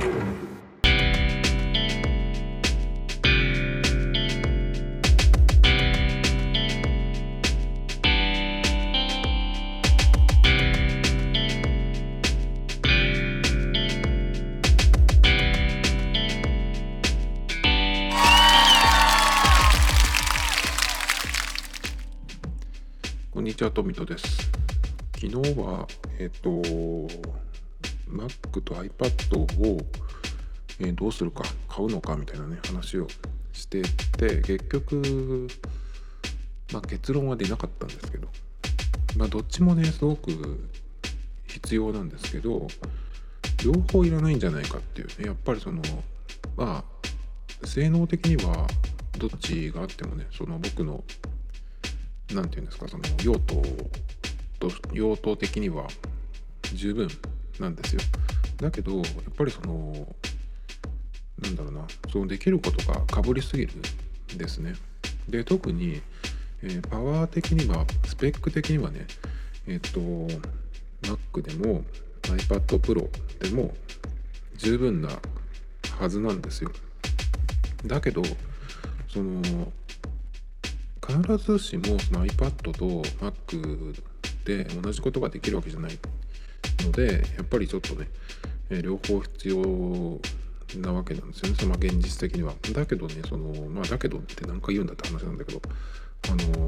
こんにちは、トミトです。昨日は、えっ、と、Mac と iPad を、えーどうするか、買うのかみたいなね、話をしてて、結局、まあ、結論は出なかったんですけど、まあ、どっちもね、すごく必要なんですけど、両方いらないんじゃないかっていうね、やっぱりその、まあ、性能的にはどっちがあってもね、その僕のなんていうんですかその用途と用途的には十分なんですよ。だけどやっぱりそのなんだろうなそのできることがかぶりすぎるんですね。で特に、えーパワー的にはスペック的にはねえっ、と Mac でも iPad Pro でも十分なはずなんですよ。だけどその必ずしもその iPad と Mac で同じことができるわけじゃない。のでやっぱりちょっとね、え両方必要なわけなんですよね。その現実的には。だけどねそのまあだけどって何回言うんだって話なんだけどあの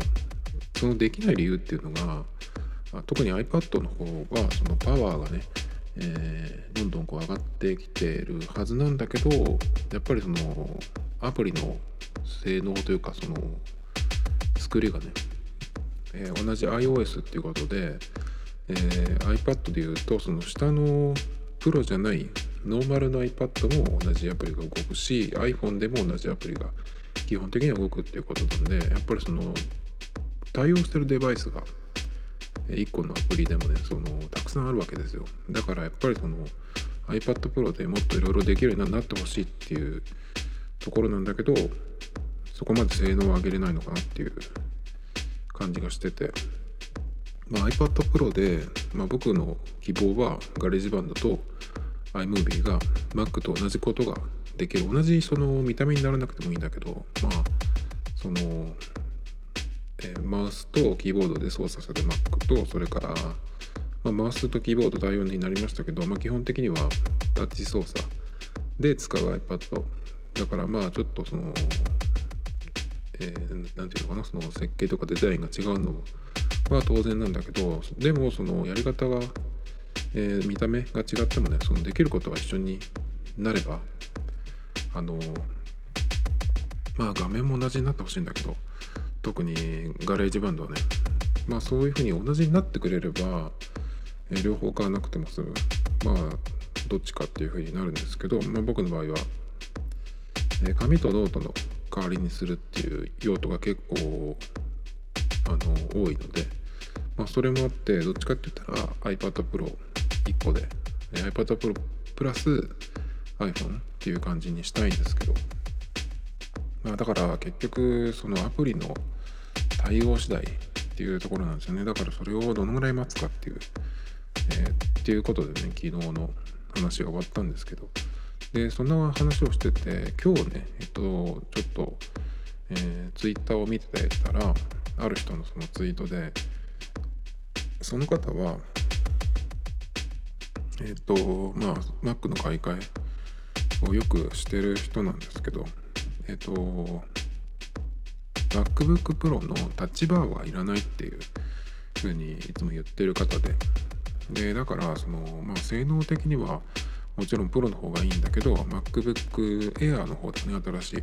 そのできない理由っていうのが特に iPad の方はそのパワーがねえーどんどんこう上がってきてるはずなんだけどやっぱりそのアプリの性能というかその作りがね、えー同じ iOS っていうことで、えー iPad でいうとその下のプロじゃないノーマルの iPad も同じアプリが動くし iPhone でも同じアプリが基本的には動くっていうことなんでやっぱりその対応してるデバイスが1個のアプリでもねそのたくさんあるわけですよ。だからやっぱりその iPad Pro でもっといろいろできるようになってほしいっていうところなんだけどそこまで性能を上げれないのかなっていう感じがしてて、まあ、iPad Pro で、まあ、僕の希望は GarageBand と iMovie が Mac と同じことができる。同じその見た目にならなくてもいいんだけどまあその、えーマウスとキーボードで操作する Mac とそれから、まあ、マウスとキーボード対応になりましたけど、まあ、基本的にはタッチ操作で使う iPad だからまあちょっとそのえーていうのかなその設計とかデザインが違うのは当然なんだけどでもそのやり方が、えー見た目が違ってもねそのできることが一緒になればあのまあ画面も同じになってほしいんだけど特に GarageBand はねまあそういうふうに同じになってくれれば、えー両方買わなくても済む。まあどっちかっていうふうになるんですけど、まあ、僕の場合はえー紙とノートの代わりにするっていう用途が結構あの多いので、まあ、それもあってどっちかって言ったら iPad Pro1 個で iPad Pro プラス iPhone っていう感じにしたいんですけど、まあ、だから結局そのアプリの対応次第っていうところなんですよね。だからそれをどのぐらい待つかっていう、えーっていうことでね昨日の話が終わったんですけどでそんな話をしてて今日ねえっとちょっと、えー、ツイッターを見てたらある人のそのツイートでその方はえっとまあ Mac の買い替えをよくしてる人なんですけどえっと MacBook Pro のタッチバーはいらないっていうふうにいつも言ってる方ででだからその、まあ、性能的にはもちろんプロの方がいいんだけど MacBook Air の方でね新しい。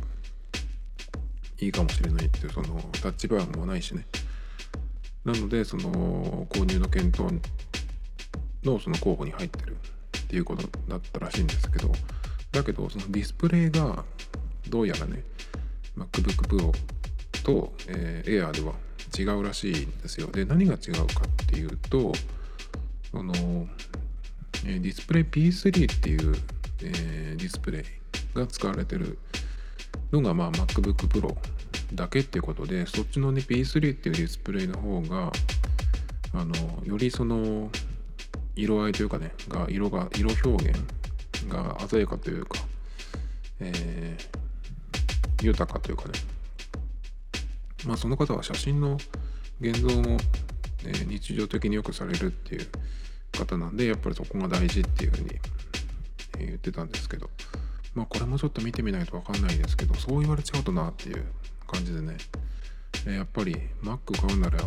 いいかもしれないっていうそのタッチバーもないしね。なのでその購入の検討のその候補に入ってるっていうことだったらしいんですけどだけどそのディスプレイがどうやらね MacBook Pro と、えー Air では違うらしいんですよ。で何が違うかっていうとその、えディスプレイ P3 っていう、えーディスプレイが使われてるのが、まあ、MacBook Pro だけっていうことでそっちのね P3 っていうディスプレイの方があのよりその色合いというかねが色が色表現が鮮やかというか、えー、豊かというかね。まあその方は写真の現像も、えー、日常的によくされるっていう方なんでやっぱりそこが大事っていうふうに、言ってたんですけど。まあこれもちょっと見てみないと分かんないですけどそう言われちゃうとなっていう感じでね、やっぱり Mac 買うなら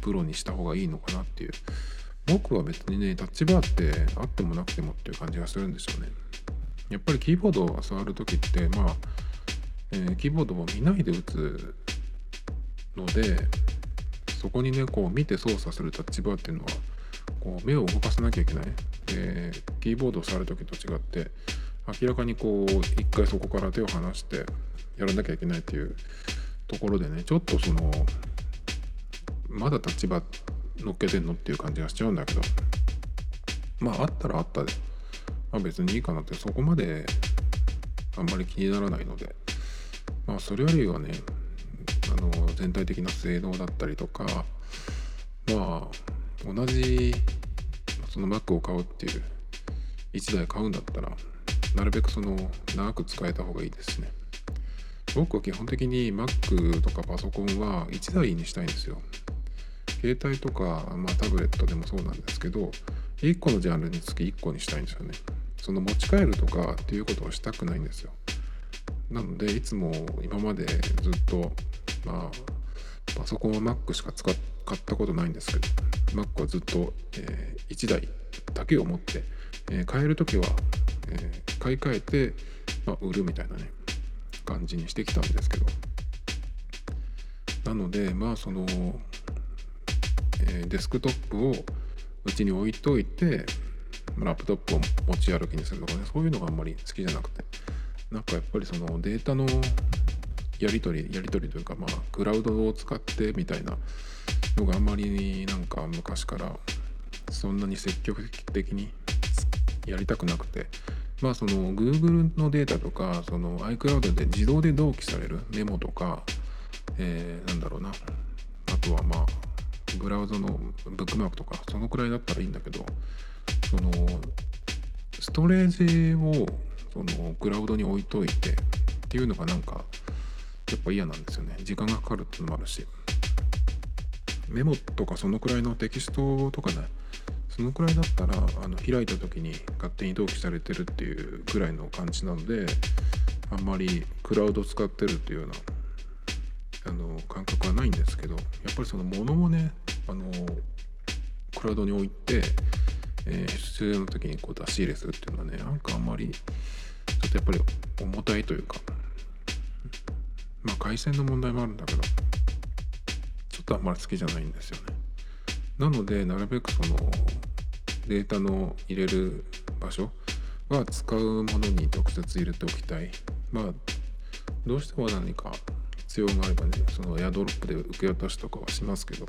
プロにした方がいいのかなっていう。僕は別にねタッチバーってあってもなくてもっていう感じがするんですよね。やっぱりキーボードを触る時ってまあ、えー、キーボードを見ないで打つのでそこにねこう見て操作するタッチバーっていうのはこう目を動かさなきゃいけない。でキーボードを触る時と違って明らかにこう一回そこから手を離してやらなきゃいけないっていうところでねちょっとそのまだタッチバー乗っけてんのっていう感じがしちゃうんだけど。まああったらあったで、まあ、別にいいかなってそこまであんまり気にならないので。まあそれよりはねあの全体的な性能だったりとかまあ同じその Mac を買うっていう1台買うんだったらなるべくその長く使えた方がいいですね。僕は基本的に Mac とかパソコンは1台にしたいんですよ。携帯とか、まあ、タブレットでもそうなんですけど1個のジャンルにつき1個にしたいんですよね。その持ち帰るとかっていうことをしたくないんですよ。なのでいつも今までずっとまあパソコンは Mac しか使っ買ったことないんですけど Mac はずっと、えー、1台だけを持って、えー、買える時は、えー、買い替えて、まあ、売るみたいなね感じにしてきたんですけど。なのでまあそのえデスクトップをうちに置いといてラップトップを持ち歩きにするとかねそういうのがあんまり好きじゃなくて。なんかやっぱりそのデータのやり取りやり取りというかまあクラウドを使ってみたいなのがあんまりなんか昔からそんなに積極的にやりたくなくて。まあその Google のデータとかその iCloud で自動で同期されるメモとか、えー、なんだろうな。あとはまあブラウザのブックマークとかそのくらいだったらいいんだけどそのストレージをそのクラウドに置いといてっていうのがなんかやっぱ嫌なんですよね。時間がかかるっていうのもあるし。メモとかそのくらいのテキストとかねそのくらいだったらあの開いた時に勝手に同期されてるっていうくらいの感じなのであんまりクラウド使ってるっていうようなあの感覚はないんですけどやっぱりそのものをねあのクラウドに置いて、えー、必要な時にこう出し入れするっていうのはねなんかあんまりちょっとやっぱり重たいというかまあ回線の問題もあるんだけどちょっとあんまり好きじゃないんですよね。なのでなるべくそのデータの入れる場所は使うものに直接入れておきたい。まあどうしても何か必要があればねそのエアドロップで受け渡しとかはしますけど。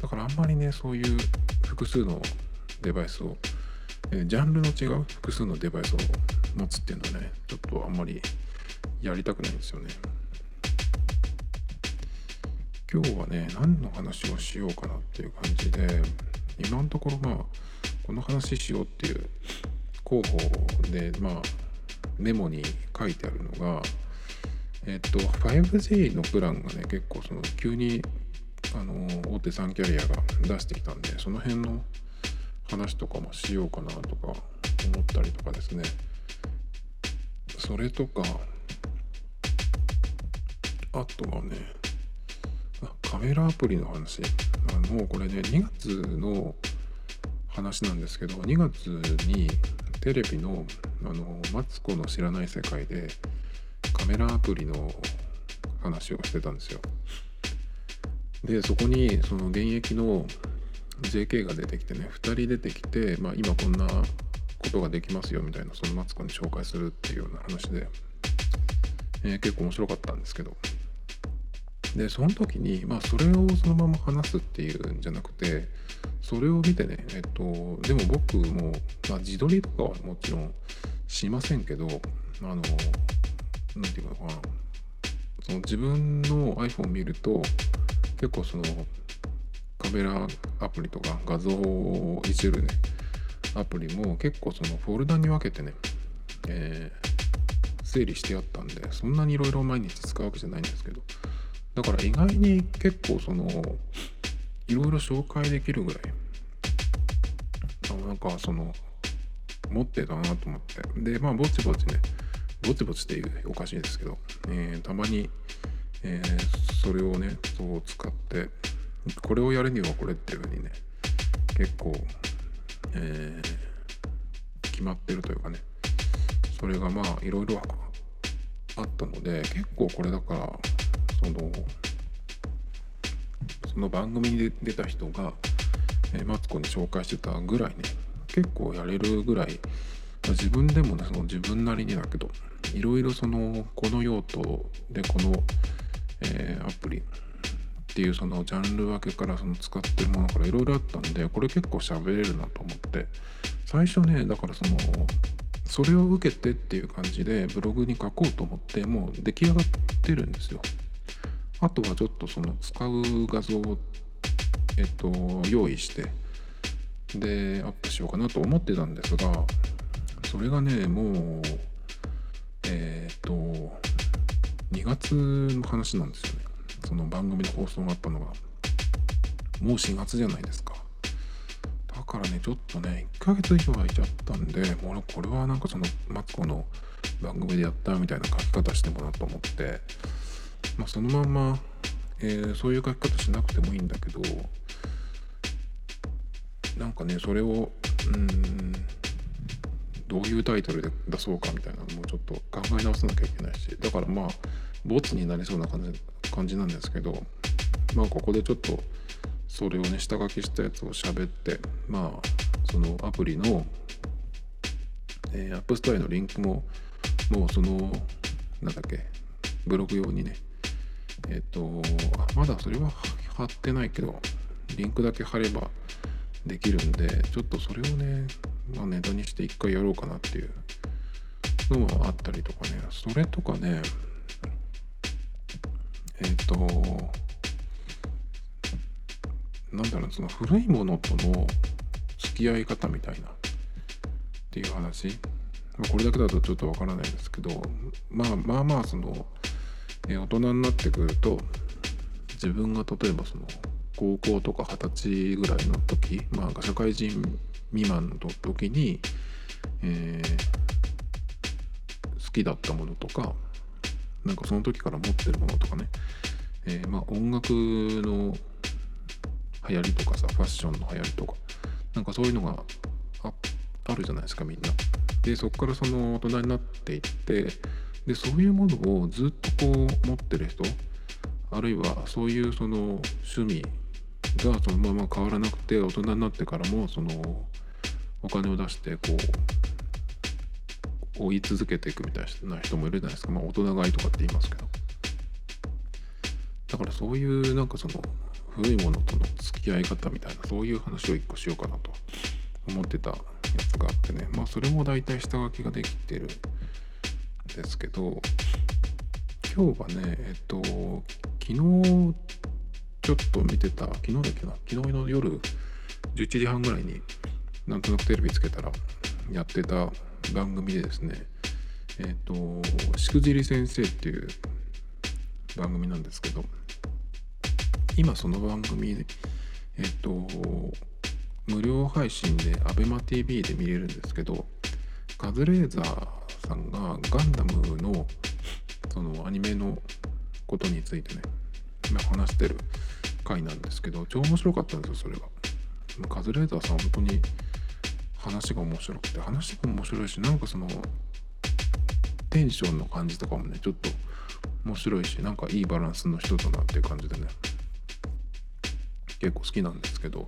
だからあんまりねそういう複数のデバイスを、え、ジャンルの違う複数のデバイスを持つっていうのはねちょっとあんまりやりたくないんですよね。今日はね何の話をしようかなっていう感じで今のところまあこの話しようっていう候補でまあメモに書いてあるのがえっと 5G のプランがね結構その急にあの大手3キャリアが出してきたんでその辺の話とかもしようかなとか思ったりとかですね。それとかあとはねカメラアプリの話。あのこれね2月の話なんですけど2月にテレビの「あのマツコの知らない世界」でカメラアプリの話をしてたんですよ。でそこにその現役の JK が出てきてね2人出てきて、まあ、今こんなことができますよみたいなそのマツコに紹介するっていうような話で、えー、結構面白かったんですけどでその時にまあそれをそのまま話すっていうんじゃなくてそれを見てねえっとでも僕も、まあ、自撮りとかはもちろんしませんけどあの何て言うのかなその自分の iPhone 見ると結構そのカメラアプリとか画像をいじるねアプリも結構そのフォルダに分けてね、えー、整理してあったんでそんなにいろいろ毎日使うわけじゃないんですけどだから意外に結構そのいろいろ紹介できるぐらい。なんかその持ってたなと思って。でまあぼちぼちね。ぼちぼちっていうおかしいですけど、えー、たまに、えー、それをねそう使ってこれをやるにはこれっていうふうにね結構、えー、決まってるというかね。それがまあいろいろあったので結構これだからそのの番組に出た人が、えー、マツコに紹介してたぐらいね結構やれるぐらい自分でもねその自分なりにだけどいろいろそのこの用途でこの、えー、アプリっていうそのジャンル分けからその使ってるものからいろいろあったんでこれ結構喋れるなと思って最初ねだからそのそれを受けてっていう感じでブログに書こうと思ってもう出来上がってるんですよ。あとはちょっとその使う画像をえっと用意してでアップしようかなと思ってたんですがそれがねもうえっ、と2月の話なんですよね。その番組の放送があったのが。もう4月じゃないですか。だからねちょっとね1ヶ月以上空いちゃったんでもうこれはなんかそのマツコの番組でやったみたいな書き方してもらうと思って。まあそのまんま、えー、そういう書き方しなくてもいいんだけどなんかねそれをうんどういうタイトルで出そうかみたいなのもちょっと考え直さなきゃいけないしだからまあボツになりそうな感じ感じなんですけどまあここでちょっとそれをね下書きしたやつを喋ってまあそのアプリの、えー、 App Store へのリンクももうそのなんだっけブログ用にねえっ、とまだそれは貼ってないけどリンクだけ貼ればできるんでちょっとそれをね、まあ、ネタにして一回やろうかなっていうのもあったりとかね。それとかねえっ、となんだろうその古いものとの付き合い方みたいなっていう話。これだけだとちょっとわからないですけどまあまあまあその、え、大人になってくると自分が例えばその高校とか二十歳ぐらいの時、まあ、社会人未満の時に、えー、好きだったものとかなんかその時から持ってるものとかね、えー、まあ音楽の流行りとかさファッションの流行りとかなんかそういうのがああるじゃないですかみんな。でそこからその大人になっていってでそういうものをずっとこう持ってる人あるいはそういうその趣味がそのまま変わらなくて大人になってからもそのお金を出してこう追い続けていくみたいな人もいるじゃないですか。まあ大人買いとかって言いますけど。だからそういうなんかその古いものとの付き合い方みたいなそういう話を一個しようかなと思ってたやつがあってね。まあそれも大体下書きができてるですけど今日はねえっと昨日ちょっと見てた昨日だっけな昨日の夜11時半ぐらいになんとなくテレビつけたらやってた番組でですねえっ、としくじり先生っていう番組なんですけど今その番組でえっ、と無料配信で ABEMATV で見れるんですけどカズレーザーさんがガンダムのそのアニメのことについてね今話してる回なんですけど超面白かったんですよそれが。カズレーザーさん本当に話が面白くて話も面白いしなんかそのテンションの感じとかもねちょっと面白いしなんかいいバランスの人だなっていう感じでね結構好きなんですけど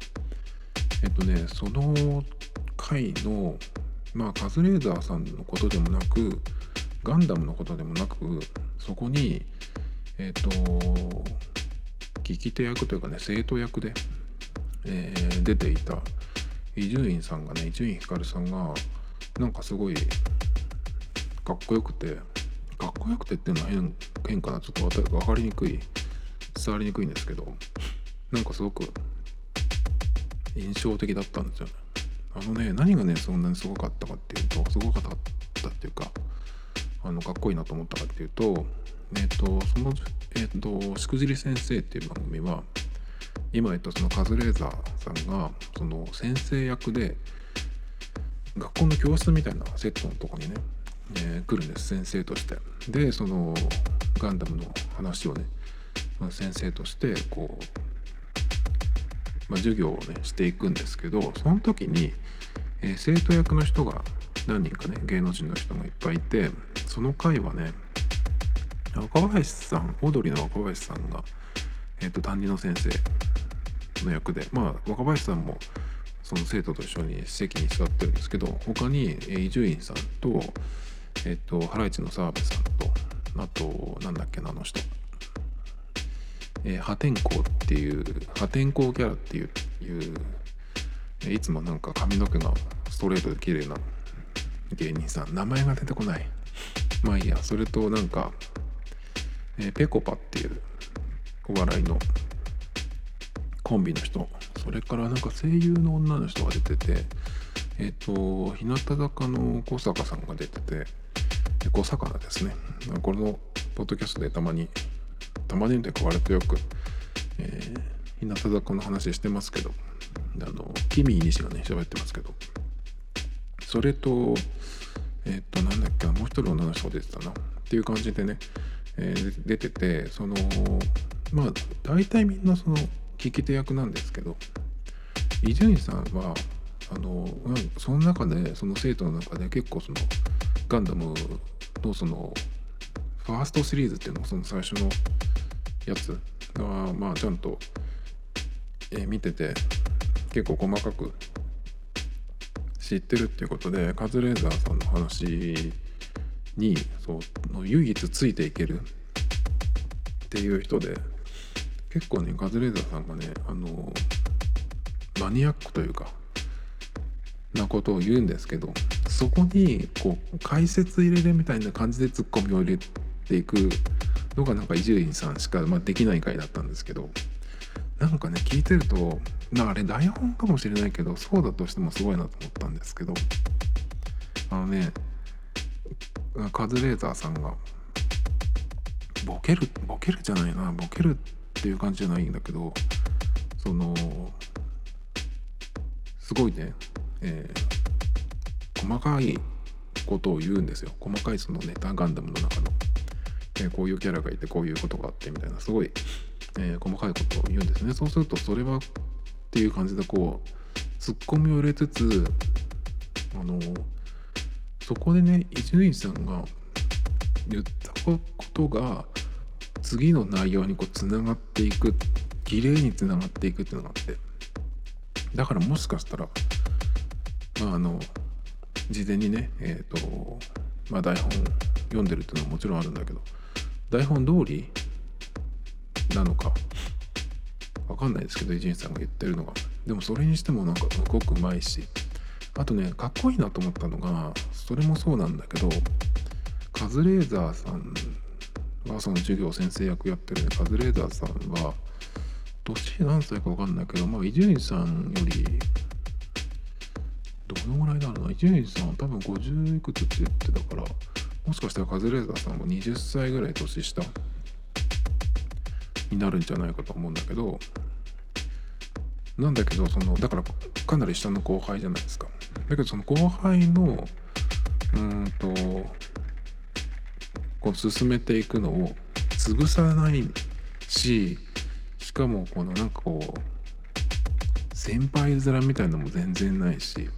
えっとねその回のまあカズレーザーさんのことでもなくガンダムのことでもなくそこにえっと聞き手役というかね生徒役で、えー、出ていた伊集院さんがね伊集院光さんがなんかすごいかっこよくてかっこよくてっていうのは変変かなちょっと分かりにくい伝わりにくいんですけどなんかすごく印象的だったんですよね。あのね何がねそんなにすごかったかっていうとすごかったっていうかあのかっこいいなと思ったかっていうとえっ、とそのえっ、としくじり先生っていう番組は今言ったそのカズレーザーさんがその先生役で学校の教室みたいなセットのとこにね、えー、来るんです先生として。でそのガンダムの話をね先生としてこう、まあ、授業をねしていくんですけどその時に、えー、生徒役の人が何人かね芸能人の人がいっぱいいてその回はね若林さんオードリーの若林さんが、えーと、担任の先生の役でまあ若林さんもその生徒と一緒に席に座ってるんですけど他に伊集院さんと,、えーと、ハライチの澤部さんとあとなんだっけなあの人、えー、破天荒っていう破天荒キャラっていういういつもなんか髪の毛がストレートで綺麗な芸人さん名前が出てこない。まあいいやそれとなんかえー、ペコパっていうお笑いのコンビの人それからなんか声優の女の人が出ててえっ、ー、と日向坂の小坂さんが出てて小魚ですね。このポッドキャストでたまにたまにという割とよく、えー、日向坂の話してますけどあのキミー西がね喋ってますけどそれとえっ、となんだっけもう一人女の人が出てたなっていう感じでねえー、出ててそのまあ大体みんなその聞き手役なんですけど伊集院さんはあのその中でその生徒の中で結構そのガンダムのそのファーストシリーズっていうのその最初のやつがまあちゃんと、えー、見てて結構細かく知ってるっていうことでカズレーザーさんの話にそう唯一ついていけるっていう人で結構ねカズレーザーさんがねあのマニアックというかなことを言うんですけどそこにこう解説入れるみたいな感じでツッコミを入れていくのがなんか伊集院さんしか、まあ、できない回だったんですけどなんかね聞いてるとなあれ台本かもしれないけどそうだとしてもすごいなと思ったんですけどあのねカズレーザーさんがボケるボケるじゃないなボケるっていう感じじゃないんだけどそのすごいね、えー、細かいことを言うんですよ。細かいそのネタガンダムの中の、え、こういうキャラがいてこういうことがあってみたいなすごい、え、細かいことを言うんですね。そうするとそれはっていう感じでこうツッコミを入れつつあのそこでね伊集院さんが言ったことが次の内容にこうつながっていく綺麗につながっていくっていうのがあってだからもしかしたらまああの事前にねえっ、ー、とまあ台本読んでるっていうのはもちろんあるんだけど台本通りなのか？わかんないですけど伊集院さんが言ってるのが。でもそれにしてもなんかすごくうまいし。あとねかっこいいなと思ったのがそれもそうなんだけどカズレーザーさんはその授業先生役やってるねカズレーザーさんは年何歳か分かんないけどまあ伊集院さんよりどのぐらいだろうな？伊集院さんは多分50いくつって言ってたからもしかしたらカズレーザーさんも20歳ぐらい年下になるんじゃないかと思うんだけどなんだけどそのだからかなり下の後輩じゃないですか。だけどその後輩のうんとこう進めていくのを潰さないししかもこのなんかこう先輩面みたいのも全然ないしで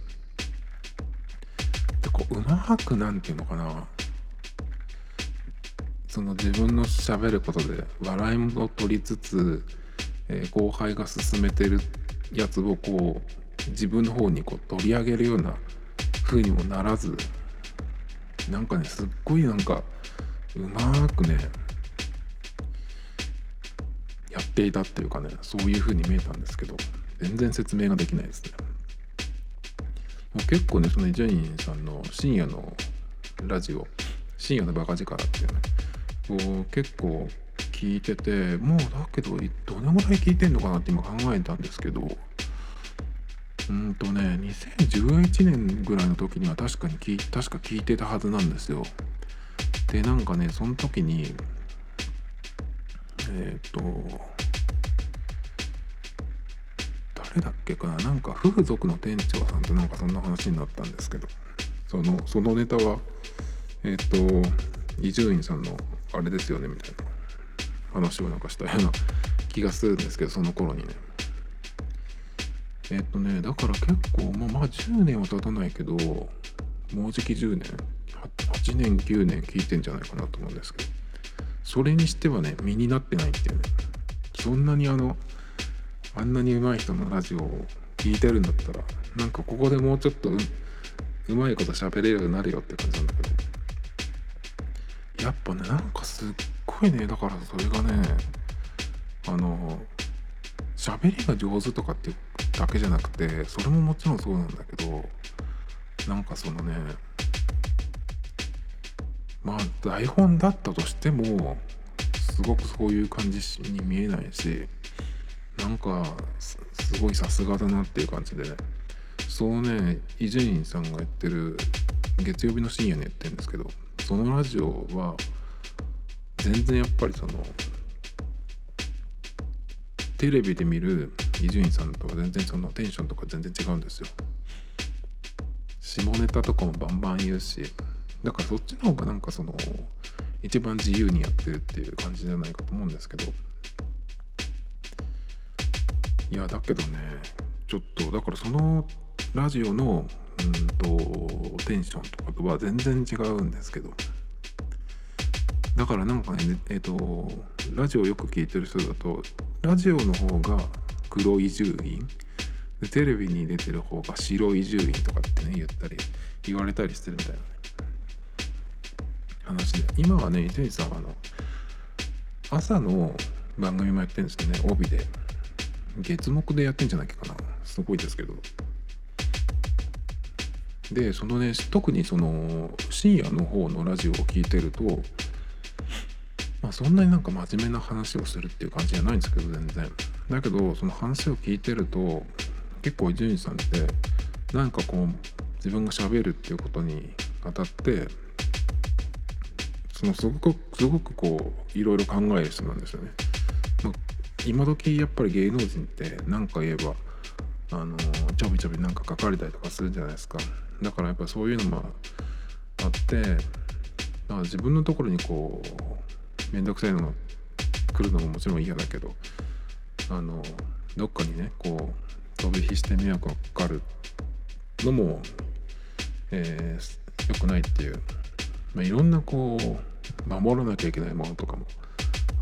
こううまくなんていうのかな。その自分のしゃべることで笑いも取りつつ、えー、後輩が進めてるやつをこう自分の方にこう取り上げるような風にもならずなんかねすっごいなんかうまくねやっていたっていうかねそういう風に見えたんですけど全然説明ができないですね。もう結構ねそのジャニーさんの深夜のラジオ深夜のバカ力っていうねこう結構聞いててもうだけどどのぐらい聞いてんのかなって今考えたんですけどうんとね2011年ぐらいの時には確かに聞確か聞いてたはずなんですよ。でなんかねその時にえっ、ー、と誰だっけかな？なんか夫婦族の店長さんとなんかそんな話になったんですけどそのそのネタはえっ、ー、と伊集院さんのあれですよねみたいな。話をなんかしたような気がするんですけどその頃にね。えっとねだから結構まあまあ10年は経たないけどもうじき10年8年9年聞いてんじゃないかなと思うんですけどそれにしてはね身になってないっていうね。そんなにあのあんなに上手い人のラジオを聞いてるんだったらなんかここでもうちょっとうまいこと喋れるようになるよって感じなんだけど。やっぱねなんかすっごいねだからそれがねあの喋りが上手とかっていうだけじゃなくてそれももちろんそうなんだけどなんかそのねまあ台本だったとしてもすごくそういう感じに見えないしなんかすごいさすがだなっていう感じでねそうね伊集院さんがやってる月曜日の深夜にやってるんですけどそのラジオは全然やっぱりそのテレビで見る伊集院さんとは全然そのテンションとか全然違うんですよ。下ネタとかもバンバン言うしだからそっちの方がなんかその一番自由にやってるっていう感じじゃないかと思うんですけど。いやだけどねちょっとだからそのラジオのうんとテンションとかとは全然違うんですけど。だからなんかねえっ、とラジオよく聞いてる人だとラジオの方が黒い獣院でテレビに出てる方が白い獣院とかってね言ったり言われたりしてるみたいな話で。今はね伊集院さんはあの朝の番組もやってるんですけどね帯で。月目でやってんじゃないかな。すごいですけど。でそのね特にその深夜の方のラジオを聞いてるとまあそんなになんか真面目な話をするっていう感じじゃないんですけど全然だけどその話を聞いてると結構伊集院さんってなんかこう自分がしゃべるっていうことにあたってそのすごくすごくこういろいろ考える人なんですよね。まあ、今時やっぱり芸能人って何か言えばあのちょびちょびなんか書かれたりとかするじゃないですか。だからやっぱそういうのもあってだから自分のところにこう面倒くさいのが来るのももちろん嫌だけどあのどっかにねこう飛び火して迷惑がかかるのも、えー、良くないっていう、まあ、いろんなこう守らなきゃいけないものとかも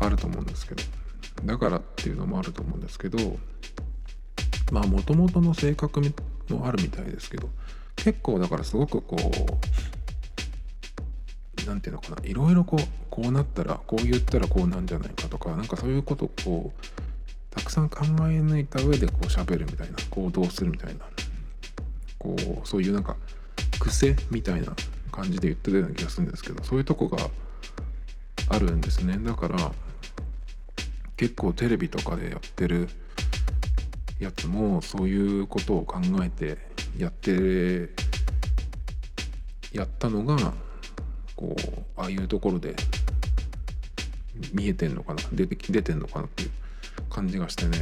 あると思うんですけどだからっていうのもあると思うんですけどまあもともとの性格もあるみたいですけど結構だからすごくこう何て言うのかないろいろこうこうなったらこう言ったらこうなんじゃないかとかなんかそういうことをこうたくさん考え抜いた上でこう喋るみたいな行動するみたいなこうそういうなんか癖みたいな感じで言ってたような気がするんですけどそういうとこがあるんですね。だから結構テレビとかでやってるやつもそういうことを考えてやってやったのがこうああいうところで見えてんのかな出て出てんのかなっていう感じがしてね。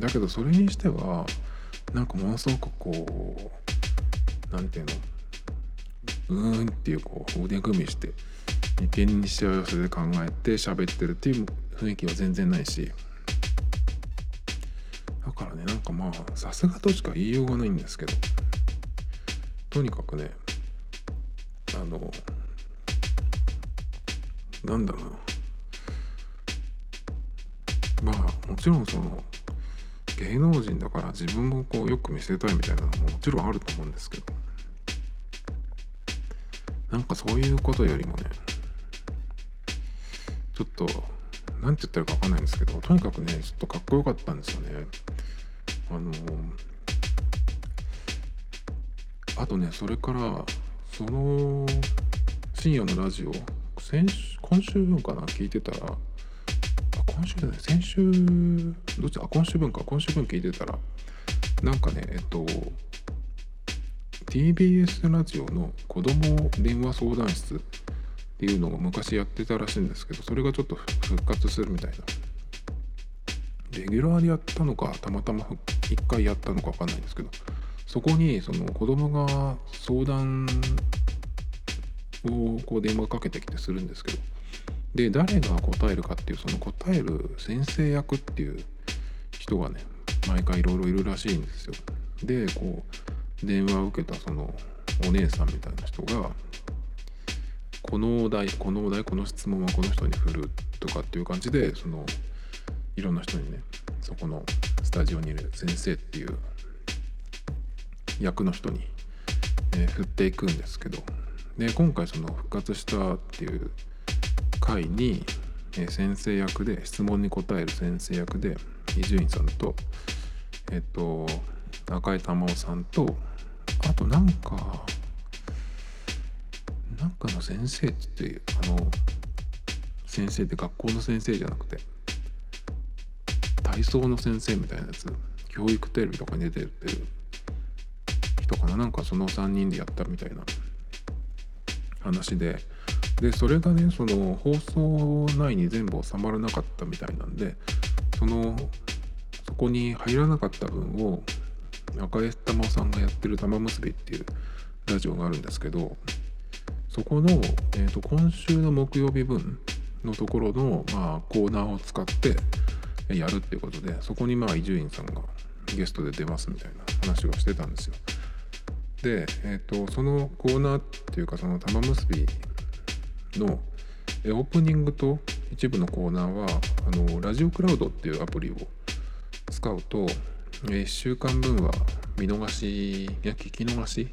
だけどそれにしてはなんかものすごくこう何て言うのうーんっていうこう腕組みして眉間にしわ寄せで考えて喋ってるっていう雰囲気は全然ないしからねなんかまあさすがとしか言いようがないんですけど。とにかくねあのなんだろう。まあもちろんその芸能人だから自分もこうよく見せたいみたいなのももちろんあると思うんですけど。なんかそういうことよりもねちょっと何て言ったらか分かんないんですけどとにかくねちょっとかっこよかったんですよね。あのあとねそれからその深夜のラジオ先週今週分かな？聞いてたらあ今週じゃない先週どっち？あ今週分か。今週分聞いてたらなんかねえっと TBS ラジオの子ども電話相談室っていうのを昔やってたらしいんですけどそれがちょっと復活するみたいなレギュラーでやったのかたまたま一回やったのか分かんないんですけどそこにその子供が相談をこう電話かけてきてするんですけどで誰が答えるかっていうその答える先生役っていう人がね毎回いろいろいるらしいんですよ。でこう電話を受けたそのお姉さんみたいな人がこのお題このお題この質問はこの人に振るとかっていう感じでそのいろんな人にねそこのスタジオにいる先生っていう役の人に、えー、振っていくんですけどで今回その復活したっていう回に、えー、先生役で質問に答える先生役で伊集院さんとえっ、ー、と赤井玉緒さんとあとなんかなんかの先生ってあの先生って学校の先生じゃなくて体操の先生みたいなやつ教育テレビとかに出てる人かな？なんかその3人でやったみたいな話で。でそれがねその放送内に全部収まらなかったみたいなんでそのそこに入らなかった分を赤江玉さんがやってる「玉結び」っていうラジオがあるんですけどそこの、えーと、今週の木曜日分のところの、まあ、コーナーを使ってやるっていうことでそこにまあ伊集院さんがゲストで出ますみたいな話をしてたんですよ。で、えーと、そのコーナーっていうかその玉結びのオープニングと一部のコーナーはあのラジオクラウドっていうアプリを使うと1週間分は見逃しや聞き逃し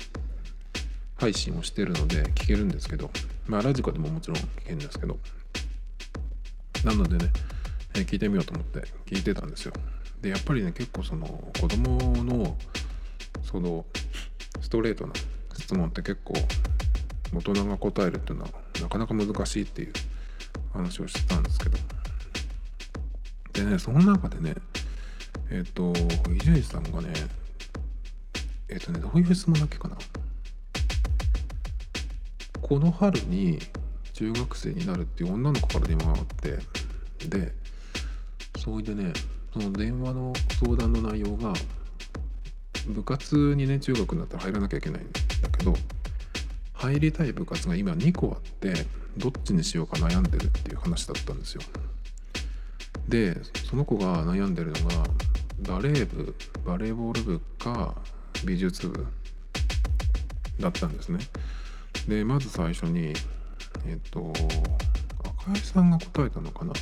配信をしてるので聞けるんですけどまあラジコでももちろん聞けるんですけどなのでね、え聞いてみようと思って聞いてたんですよ。でやっぱりね結構その子供のそのストレートな質問って結構大人が答えるっていうのはなかなか難しいっていう話をしてたんですけど。でねその中でねえっ、ー、と伊集院さんがねえっ、ー、とねどういう質問だっけかな。この春に中学生になるっていう女の子から電話があってでそれでねその電話の相談の内容が部活にね中学になったら入らなきゃいけないんだけど入りたい部活が今2個あってどっちにしようか悩んでるっていう話だったんですよ。でその子が悩んでるのがバレー部バレーボール部か美術部だったんですね。でまず最初にえっと赤井さんが答えたのかな？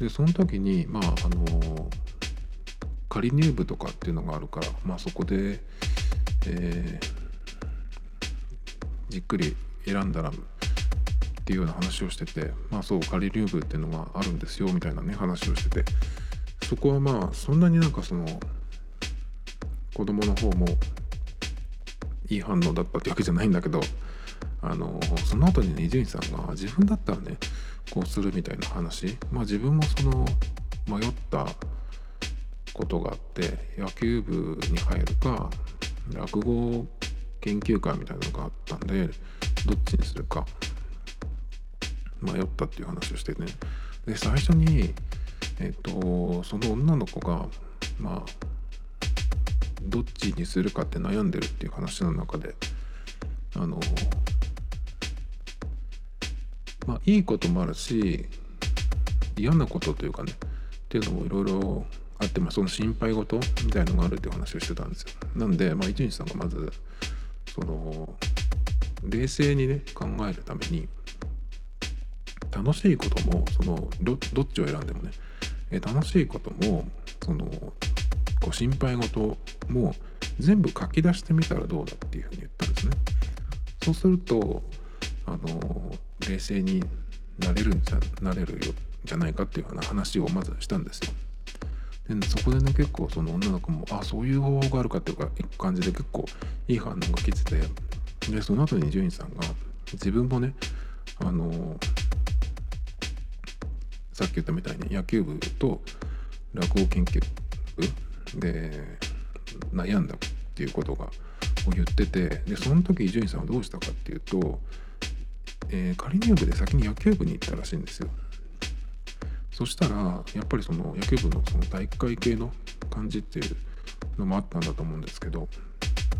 でその時にまああの仮入部とかっていうのがあるから、まあ、そこで、えー、じっくり選んだらっていうような話をしててまあそう仮入部っていうのがあるんですよみたいなね話をしてて。そこはまあそんなになんかその子供の方もいい反応だったってわけじゃないんだけどあのその後にね伊集院さんが自分だったらねこうするみたいな話。まあ自分もその迷ったことがあって野球部に入るか落語研究会みたいなのがあったんでどっちにするか迷ったっていう話をしてね。で最初にえっ、とその女の子がまあどっちにするかって悩んでるっていう話の中であのまあいいこともあるし嫌なことというかねっていうのもいろいろあって、まあ、その心配事みたいのがあるっていう話をしてたんですよ。なんで、まあ、一日さんがまずその冷静にね考えるために楽しいこともそのどっちを選んでもね楽しいこともそのこう心配事も全部書き出してみたらどうだっていうふうに言ったんですね。そうするとあの冷静になれるんじゃなれるよじゃないかっていうような話をまずしたんですよ。でそこでね結構その女の子もあそういう方法があるかっていうか感じで結構いい反応が来ててでその後に伊集院さんが自分もねあのさっき言ったみたいに野球部と落語研究部で悩んだっていうことがを言っててでその時伊集院さんはどうしたかっていうと、えー、仮入部で先に野球部に行ったらしいんですよ。そしたらやっぱりその野球部のその体育会系の感じっていうのもあったんだと思うんですけど、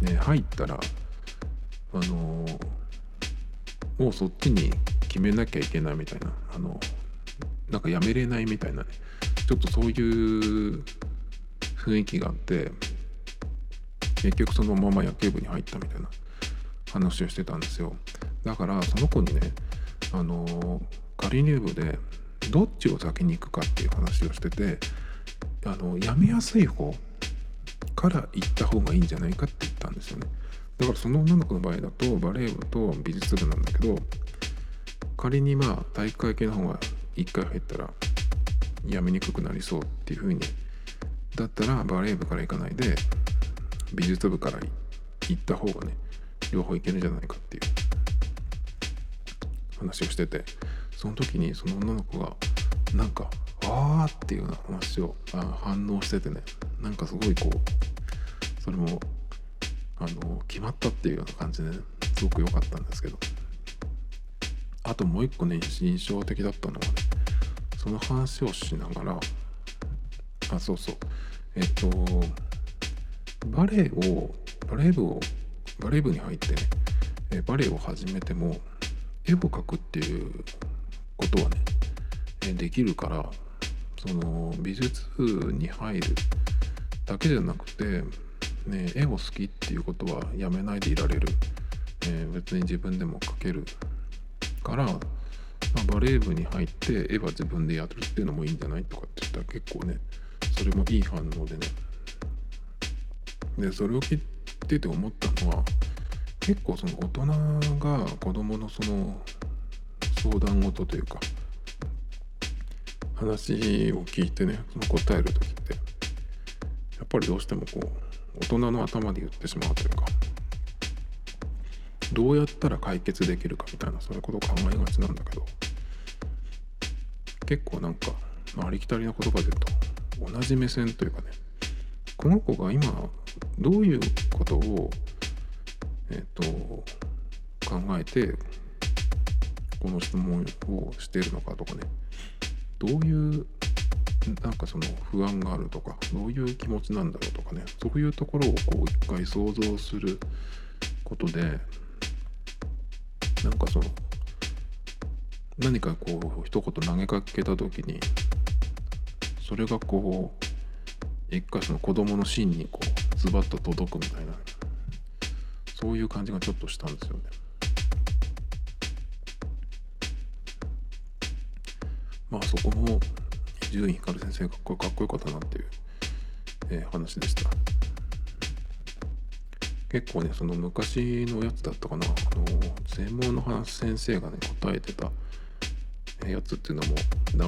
ね、入ったらあのー、もうそっちに決めなきゃいけないみたいなあのなんかやめれないみたいなねちょっとそういう雰囲気があって結局そのまま野球部に入ったみたいな話をしてたんですよ。だからその子にねあの仮入部でどっちを先に行くかっていう話をしててあのやめやすい方から行った方がいいんじゃないかって言ったんですよね。だからその女の子の場合だとバレー部と美術部なんだけど仮にまあ体育会系の方が1回入ったらやめにくくなりそうっていう風にだったらバレー部から行かないで美術部から行った方がね両方行けるんじゃないかっていう。話をしてて。その時にその女の子がなんか「ああ」っていうような話をあ反応しててね。なんかすごいこうそれもあの決まったっていうような感じで、ね、すごく良かったんですけど。あともう一個ね印象的だったのはねその話をしながらあそうそう。えっとバレエをバレー部をバレー部に入ってねえバレエを始めても絵を描くっていうことはねえできるからその美術に入るだけじゃなくてね、絵を好きっていうことはやめないでいられる、えー、別に自分でも描けるから、まあ、バレー部に入って絵は自分でやるっていうのもいいんじゃないとかって言ったら結構ねそれもいい反応でね。でそれを聞いてて思ったのは結構その大人が子供のその相談事というか話を聞いてねその答える時ってやっぱりどうしてもこう大人の頭で言ってしまうというかどうやったら解決できるかみたいなそういうことを考えがちなんだけど結構なんか、ありきたりな言葉で言うと同じ目線というかね。この子が今どういうことをえっ、ー、と考えてこの質問をしているのかとかね。どういうなんかその不安があるとかどういう気持ちなんだろうとかね。そういうところをこう一回想像することでなんかその何かこう一言投げかけた時にそれがこう一回その子供の芯にこうズバッと届くみたいなそういう感じがちょっとしたんですよね。まあそこも伊集院光先生かっこかっこよかったなっていう、えー、話でした結構ねその昔のやつだったかなあの全盲の話先生がね答えてたやつっていうの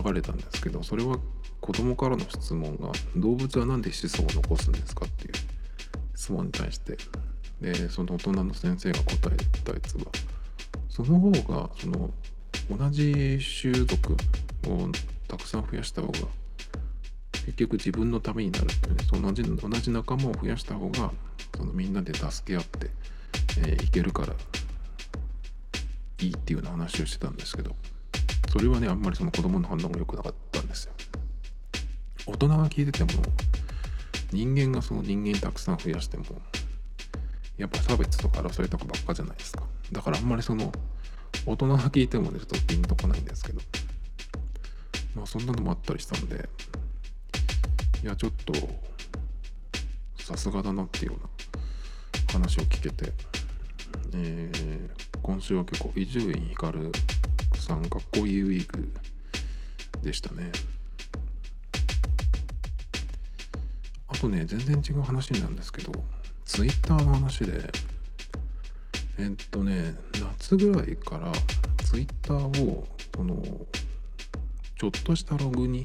も流れたんですけどそれは子供からの質問が「動物は何で子孫を残すんですか?」っていう質問に対してでその大人の先生が答えたやつはその方がその同じ種族をたくさん増やした方が結局自分のためになるっていうね同じ同じ仲間を増やした方がそのみんなで助け合って、えー、いけるからいいっていうような話をしてたんですけどそれはねあんまりその子供の反応が良くなかったんですよ大人が聞いてても人間がその人間たくさん増やしてもやっぱ差別とか争いとかばっかじゃないですか。だからあんまりその大人が聞いてもねちょっとピンとこないんですけど。まあそんなのもあったりしたんでいやちょっとさすがだなっていうような話を聞けて、えー、今週は結構伊集院光さんかっこいいウィークでしたね。あとね全然違う話なんですけどツイッターの話でえっとね夏ぐらいからツイッターをそのちょっとしたログに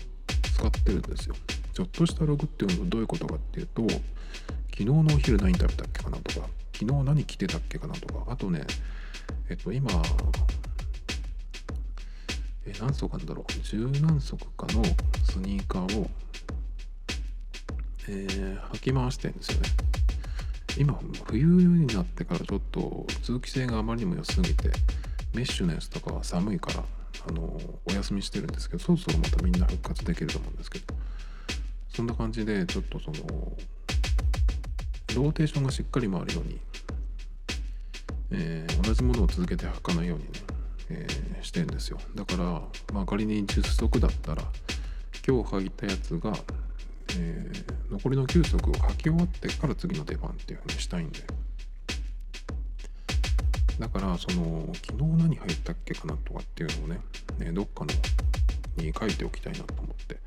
使ってるんですよ。ちょっとしたログっていうのはどういうことかっていうと、昨日のお昼何食べたっけかなとか、昨日何着てたっけかなとか、あとね、えっと今、え何足あるんだろう、十何足かのスニーカーを、えー、履き回してんですよね。今冬になってからちょっと通気性があまりにも良すぎてメッシュのやつとかは寒いからあのお休みしてるんですけどそろそろまたみんな復活できると思うんですけどそんな感じでちょっとそのローテーションがしっかり回るように、えー、同じものを続けて履かないようにね、えー、してるんですよだから、まあ、仮に10足だったら今日履いたやつが、えー、残りの9足を履き終わってから次の出番っていうふうにしたいんで。だからその昨日何履いたっけかなとかっていうのをねねどっかのに書いておきたいなと思って。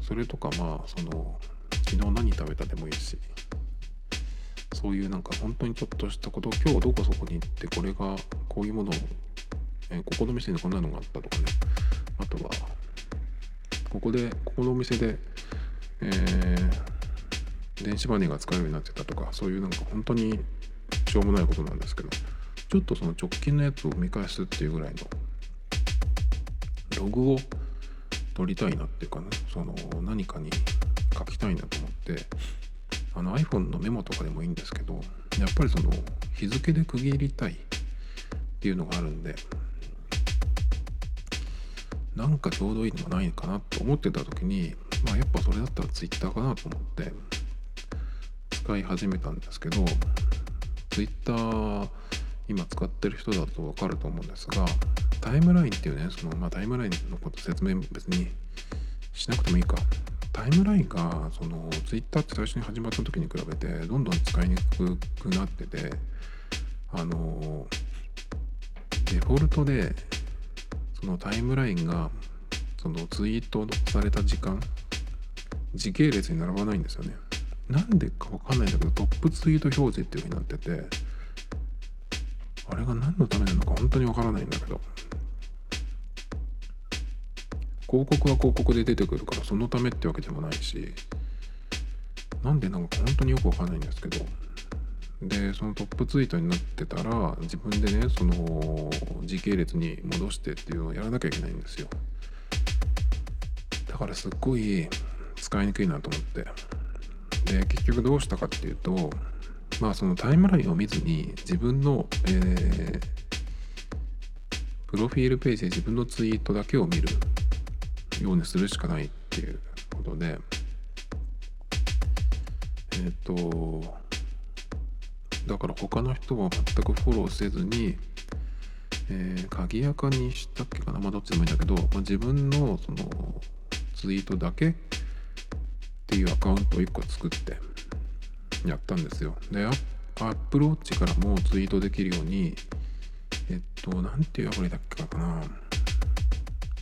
それとかまあその昨日何食べたでもいいしそういうなんか本当にちょっとしたこと今日どこそこに行ってこれがこういうものを、え、ここの店にこんなのがあったとかね。あとはここでここのお店で、えー、電子マネーが使えるようになってたとかそういうなんか本当にしょうもないことなんですけどちょっとその直近のやつを見返すっていうぐらいのログを取りたいなっていうかねその何かに書きたいなと思ってあの iPhone のメモとかでもいいんですけどやっぱりその日付で区切りたいっていうのがあるんでなんかちょうどいいのもないかなと思ってた時にまあやっぱそれだったら Twitter かなと思って使い始めたんですけど Twitter 今使ってる人だと分かると思うんですがタイムラインっていうねその、まあ、タイムラインのこと説明別にしなくてもいいか。タイムラインがその Twitter って最初に始まった時に比べてどんどん使いにくくなっててあのデフォルトでそのタイムラインがそのツイートされた時間時系列に並ばないんですよね。なんでかわかんないんだけどトップツイート表示っていう風になっててあれが何のためなのか本当にわからないんだけど。広告は広告で出てくるからそのためってわけでもないしなんでなんか本当によくわかんないんですけど。でそのトップツイートになってたら自分でねその時系列に戻してっていうのをやらなきゃいけないんですよ。だからすっごい使いにくいなと思って。で結局どうしたかっていうとまあそのタイムラインを見ずに自分の、えー、プロフィールページで自分のツイートだけを見るようにするしかないっていうことで。えっ、ー、とだから他の人は全くフォローせずに、えー、鍵垢にしたっけかな？まあどっちでもいいんだけど、まあ、自分のそのツイートだけっていうアカウントを1個作ってやったんですよ。でアップルウォッチからもツイートできるようにえっと何ていうアプリだっけかな。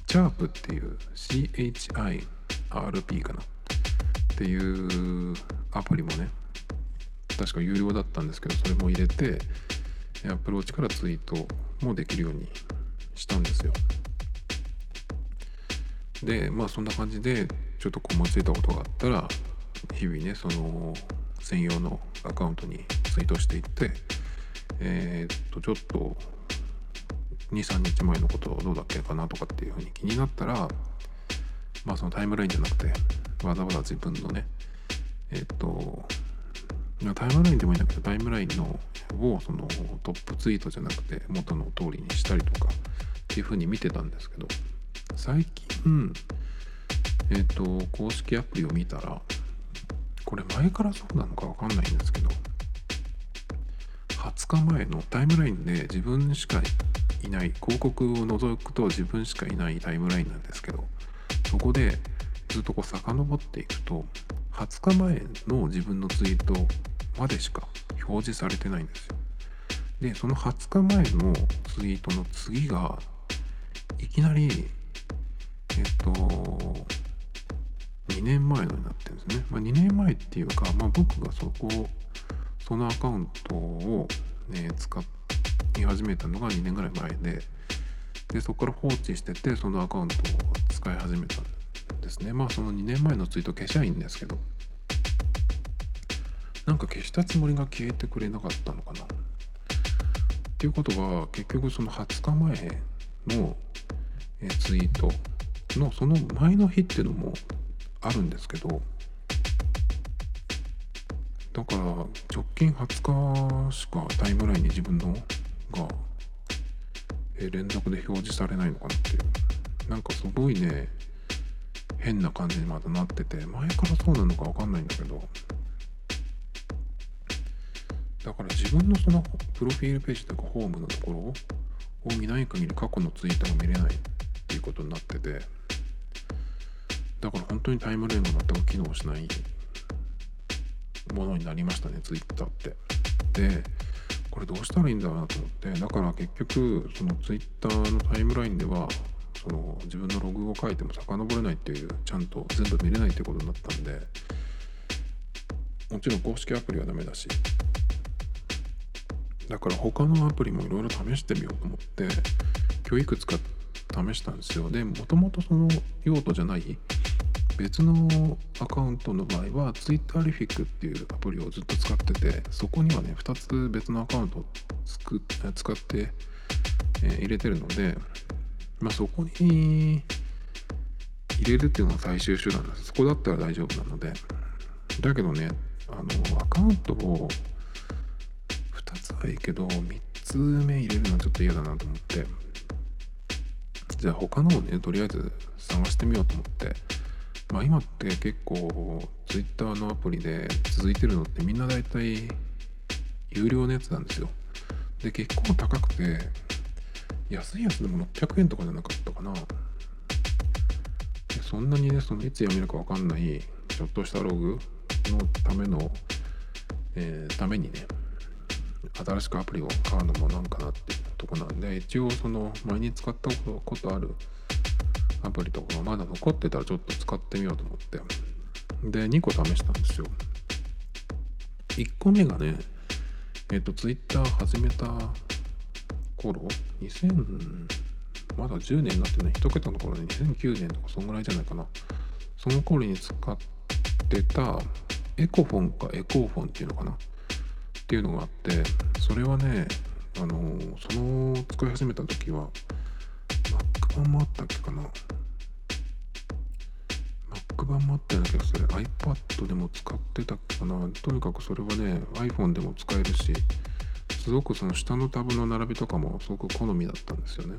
チャープっていう CHIRP かな。っていうアプリもね確か有料だったんですけどそれも入れて Apple Watch からツイートもできるようにしたんですよ。でまあそんな感じでちょっと思いついたことがあったら日々ねその専用のアカウントにツイートしていってえー、っとちょっと23日前のことどうだっけかなとかっていうふうに気になったらまあそのタイムラインじゃなくてわざわざ自分のねえっとタイムラインでもいいんだけどタイムラインのをそのトップツイートじゃなくて元の通りにしたりとかっていうふうに見てたんですけど最近えっ、と公式アプリを見たらこれ前からそうなのかわかんないんですけど20日前のタイムラインで自分しかいない広告を除くと自分しかいないタイムラインなんですけどそこでずっとこう遡っていくと20日前の自分のツイートまでしか表示されてないんですよ。でその20日前のツイートの次がいきなりっていうか、まあ、僕がそこそのアカウントを、ね、使い始めたのが2年ぐらい前ででそこから放置しててそのアカウントを使い始めたんですね。まあその2年前のツイート消しゃいいんですけど。なんか消したつもりが消えてくれなかったのかな。っていうことは結局その20日前のツイートのその前の日っていうのもあるんですけどだから直近20日しかタイムラインに自分のが、え連続で表示されないのかなっていう。なんかすごいね変な感じにまたなってて前からそうなのか分かんないんだけど。だから自分のそのプロフィールページとかホームのところを見ない限り過去のツイートが見れないっていうことになってて。だから本当にタイムラインが全く機能しない。ものになりましたねツイッターって。でこれどうしたらいいんだろうなと思って。だから結局そのツイッターのタイムラインではその自分のログを書いても遡れないっていうちゃんと全部見れないってことになったんでもちろん公式アプリはダメだし。だから他のアプリもいろいろ試してみようと思って今日いくつか試したんですよ。でもともとその用途じゃない別のアカウントの場合は Twitter リフィックっていうアプリをずっと使っててそこにはね2つ別のアカウントを使って、えー、入れてるのでまあそこに入れるっていうのが最終手段です。そこだったら大丈夫なので。だけどねあのアカウントを2つはいいけど3つ目入れるのはちょっと嫌だなと思って。じゃあ他のをねとりあえず探してみようと思って。まあ今って結構 Twitter のアプリで続いてるのってみんな大体有料のやつなんですよ。で結構高くて安いやつでも600円とかじゃなかったかな。そんなにねそのいつやめるか分かんないちょっとしたログのための、えー、ためにね新しくアプリを買うのもなんかなっていうとこなんで一応その前に使ったことあるアプリとかがまだ残ってたらちょっと使ってみようと思って。で2個試したんですよ。1個目がねえっ、と Twitter 始めた頃？2000まだ10年になってね1桁の頃で2009年とかそんぐらいじゃないかな。その頃に使ってたエコフォンかエコーフォンっていうのかな？っていうのがあってそれはねあのその使い始めた時は版もあったっけかな。Mac 版もあったような気がする。iPad でも使ってたかな。とにかくそれはね iPhone でも使えるしすごくその下のタブの並びとかもすごく好みだったんですよね。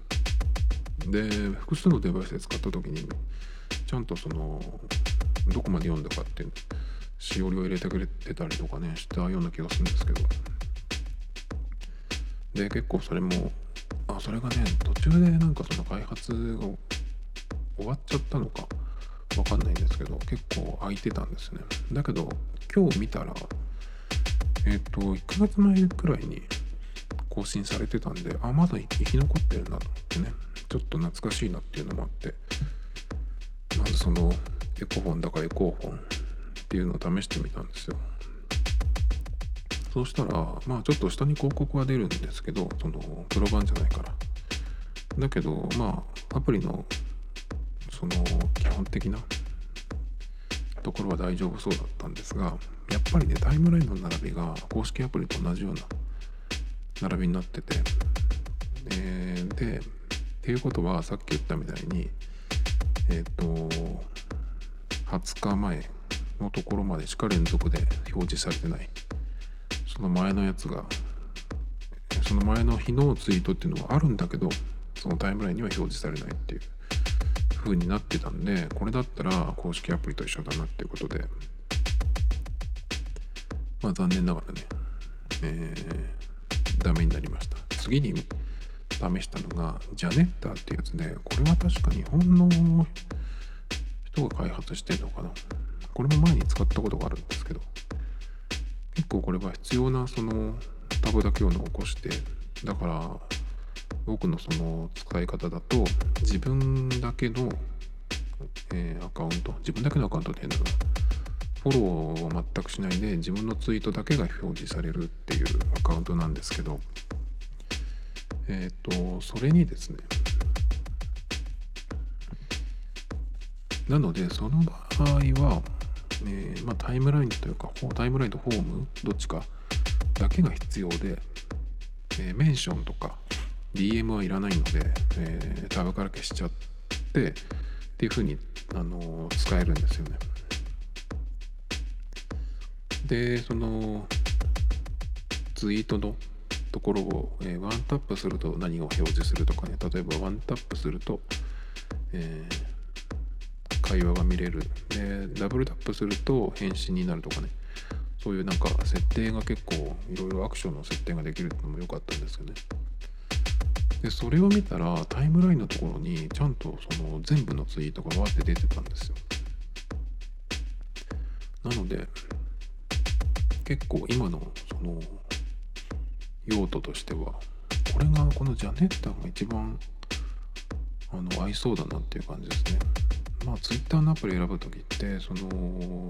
で複数のデバイスで使った時にちゃんとそのどこまで読んだかっていうしおりを入れてくれてたりとかねしたような気がするんですけど。で結構それもあそれがね途中でなんかその開発が終わっちゃったのかわかんないんですけど結構空いてたんですね。だけど今日見たらえっ、ー、と1ヶ月前くらいに更新されてたんであまだ生き残ってるなと思ってね。ちょっと懐かしいなっていうのもあって。まずそのエコフォンだからエコーフォンっていうのを試してみたんですよ。そうしたらまあちょっと下に広告は出るんですけどそのプロ版じゃないから。だけどまあアプリのその基本的なところは大丈夫そうだったんですがやっぱりねタイムラインの並びが公式アプリと同じような並びになってて、えー、でっていうことはさっき言ったみたいにえっ、ー、と20日前のところまでしか連続で表示されてない。その前のやつがその前の日のツイートっていうのはあるんだけどそのタイムラインには表示されないっていう風になってたんでこれだったら公式アプリと一緒だなっていうことで。まあ残念ながらね、えー、ダメになりました。次に試したのがジャネッターっていうやつでこれは確か日本の人が開発してるのかな。これも前に使ったことがあるんですけど。結構これは必要なそのタブだけを残してだから僕のその使い方だと自分だけの、えー、アカウント自分だけのアカウントって変だな。フォローを全くしないで自分のツイートだけが表示されるっていうアカウントなんですけどえっ、ー、とそれにですねなのでその場合はえー、まあ、タイムラインというかタイムラインとホームどっちかだけが必要で、えー、メンションとか DM はいらないので、えー、タブから消しちゃってっていう風に、あの使えるんですよね。でそのツイートのところを、えー、ワンタップすると何を表示するとかね。例えばワンタップすると、えー、会話が見れる。でダブルタップすると返信になるとかね。そういうなんか設定が結構いろいろアクションの設定ができるってのも良かったんですよね。でそれを見たらタイムラインのところにちゃんとその全部のツイートがわって出てたんですよ。なので結構今のその用途としてはこれがこのジャネッタが一番あの合いそうだなっていう感じですね。まあ Twitter のアプリ選ぶ時ってその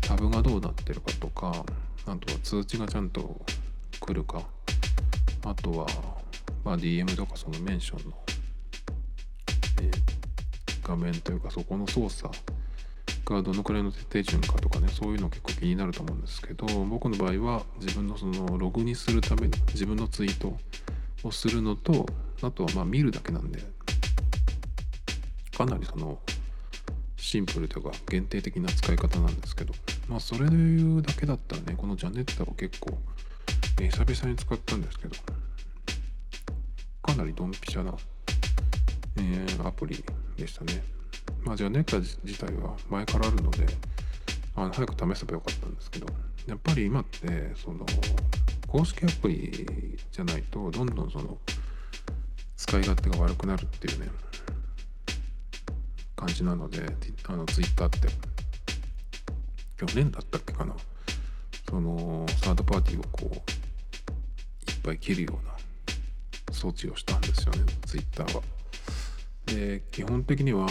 タブがどうなってるかとかあとは通知がちゃんと来るかあとは、まあ、DM とかそのメンションの、え、画面というかそこの操作がどのくらいの手順かとかねそういうの結構気になると思うんですけど僕の場合は自分のそのログにするために自分のツイートをするのとあとはまあ見るだけなんでかなりそのシンプルというか限定的な使い方なんですけどまあそれで言うだけだったらねこのジャネッタを結構、え、久々に使ったんですけどかなりドンピシャな、えー、アプリでしたね。まあ、じゃあネタ自体は前からあるのであの早く試せばよかったんですけどやっぱり今ってその公式アプリじゃないとどんどんその使い勝手が悪くなるっていうね感じなのであのツイッターって。去年だったっけかな。そのサードパーティーをこういっぱい切るような装置をしたんですよねツイッターは。で基本的には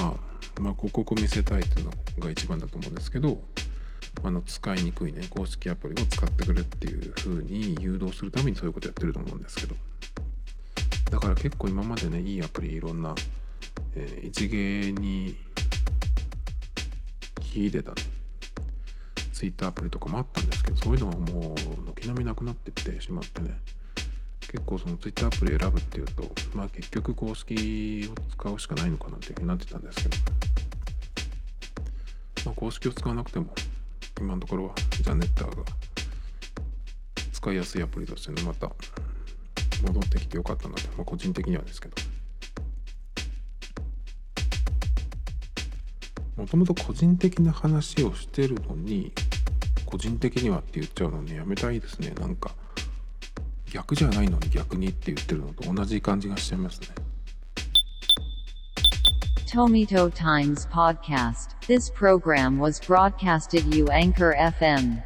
まあ、広告を見せたいっていうのが一番だと思うんですけどあの使いにくいね公式アプリを使ってくれっていう風に誘導するためにそういうことやってると思うんですけど。だから結構今までねいいアプリいろんな、えー、一芸に秀でた。ね Twitter アプリとかもあったんですけどそういうのはもう軒並みなくなってってしまってね。結構その Twitter アプリ選ぶっていうとまあ結局公式を使うしかないのかなっていうふうになってたんですけど。まあ公式を使わなくても今のところはジャネッターが使いやすいアプリとしてねまた戻ってきてよかったなと、まあ、個人的にはですけど。もともと個人的な話をしてるのに個人的にはって言っちゃうのねやめたいですねなんか逆じゃないのに逆にって言ってるのと同じ感じがしちゃいますね。Tomito Times Podcast. This program was broadcasted you Anchor FM.